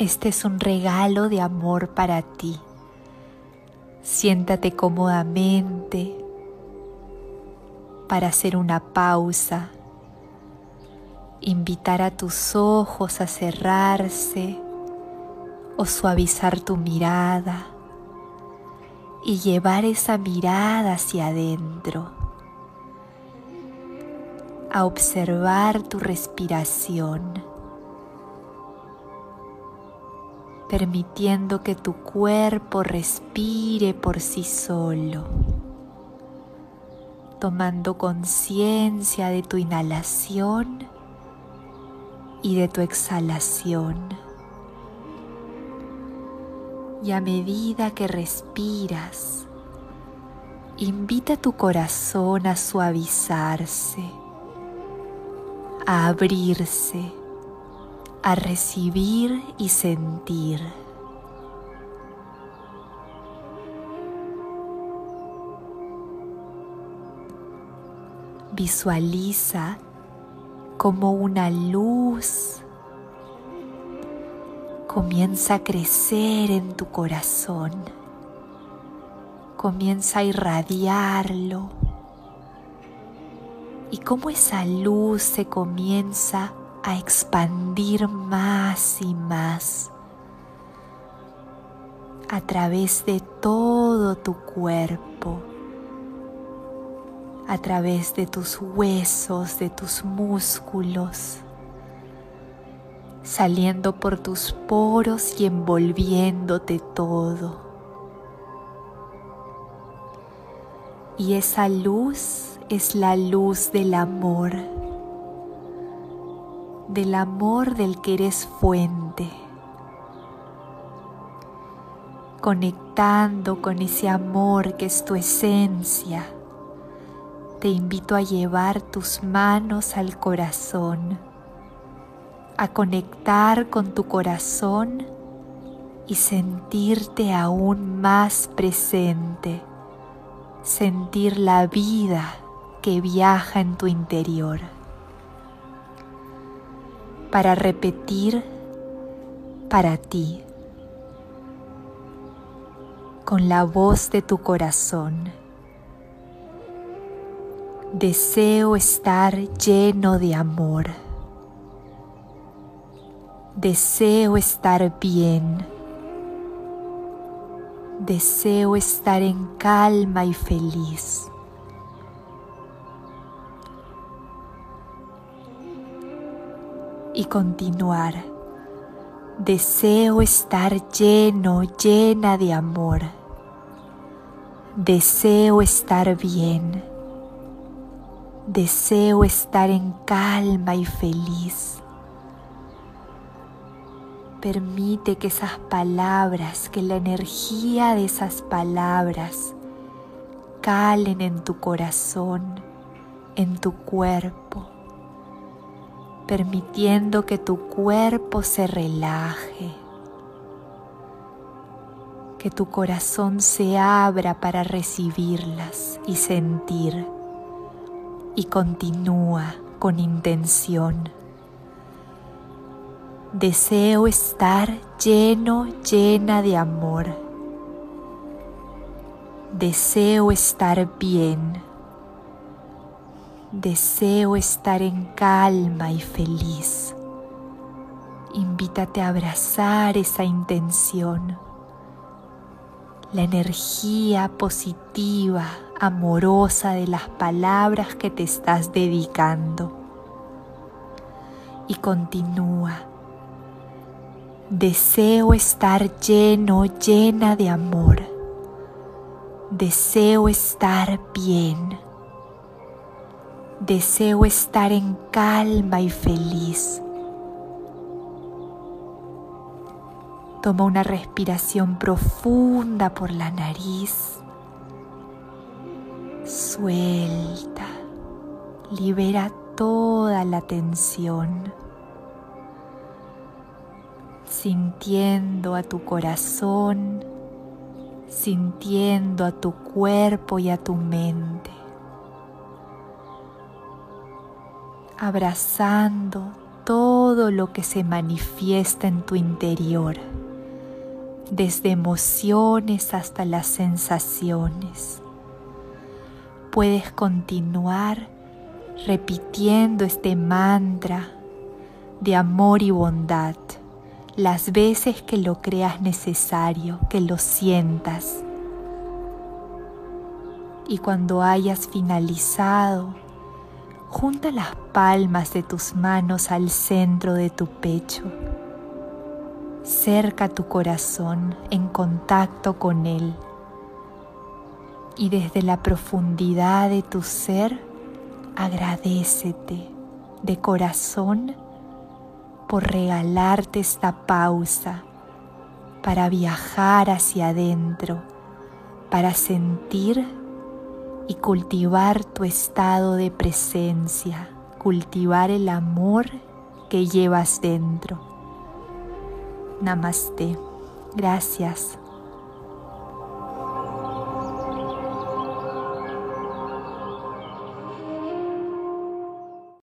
Este es un regalo de amor para ti. Siéntate cómodamente para hacer una pausa, invitar a tus ojos a cerrarse o suavizar tu mirada y llevar esa mirada hacia adentro, a observar tu respiración permitiendo que tu cuerpo respire por sí solo, tomando conciencia de tu inhalación y de tu exhalación. Y a medida que respiras, invita tu corazón a suavizarse, a abrirse a recibir y sentir. Visualiza como una luz comienza a crecer en tu corazón, comienza a irradiarlo y cómo esa luz se comienza a expandir más y más a través de todo tu cuerpo, a través de tus huesos, de tus músculos, saliendo por tus poros y envolviéndote todo. Y esa luz es la luz del amor del amor del que eres fuente, conectando con ese amor que es tu esencia. Te invito a llevar tus manos al corazón, a conectar con tu corazón y sentirte aún más presente, sentir la vida que viaja en tu interior para repetir para ti con la voz de tu corazón. Deseo estar lleno de amor. Deseo estar bien. Deseo estar en calma y feliz. Y continuar. Deseo estar lleno, llena de amor. Deseo estar bien. Deseo estar en calma y feliz. Permite que esas palabras, que la energía de esas palabras calen en tu corazón, en tu cuerpo permitiendo que tu cuerpo se relaje, que tu corazón se abra para recibirlas y sentir y continúa con intención. Deseo estar lleno, llena de amor. Deseo estar bien Deseo estar en calma y feliz. Invítate a abrazar esa intención, la energía positiva, amorosa de las palabras que te estás dedicando. Y continúa. Deseo estar lleno, llena de amor. Deseo estar bien Deseo estar en calma y feliz. Toma una respiración profunda por la nariz. Suelta. Libera toda la tensión. Sintiendo a tu corazón, sintiendo a tu cuerpo y a tu mente. Abrazando todo lo que se manifiesta en tu interior, desde emociones hasta las sensaciones. Puedes continuar repitiendo este mantra de amor y bondad las veces que lo creas necesario, que lo sientas. Y cuando hayas finalizado, junta las palmas de tus manos al centro de tu pecho, cerca tu corazón, en contacto con él. Y desde la profundidad de tu ser, agradecete de corazón por regalarte esta pausa para viajar hacia adentro, para sentir y cultivar tu estado de presencia, cultivar el amor que llevas dentro. Namaste. Gracias.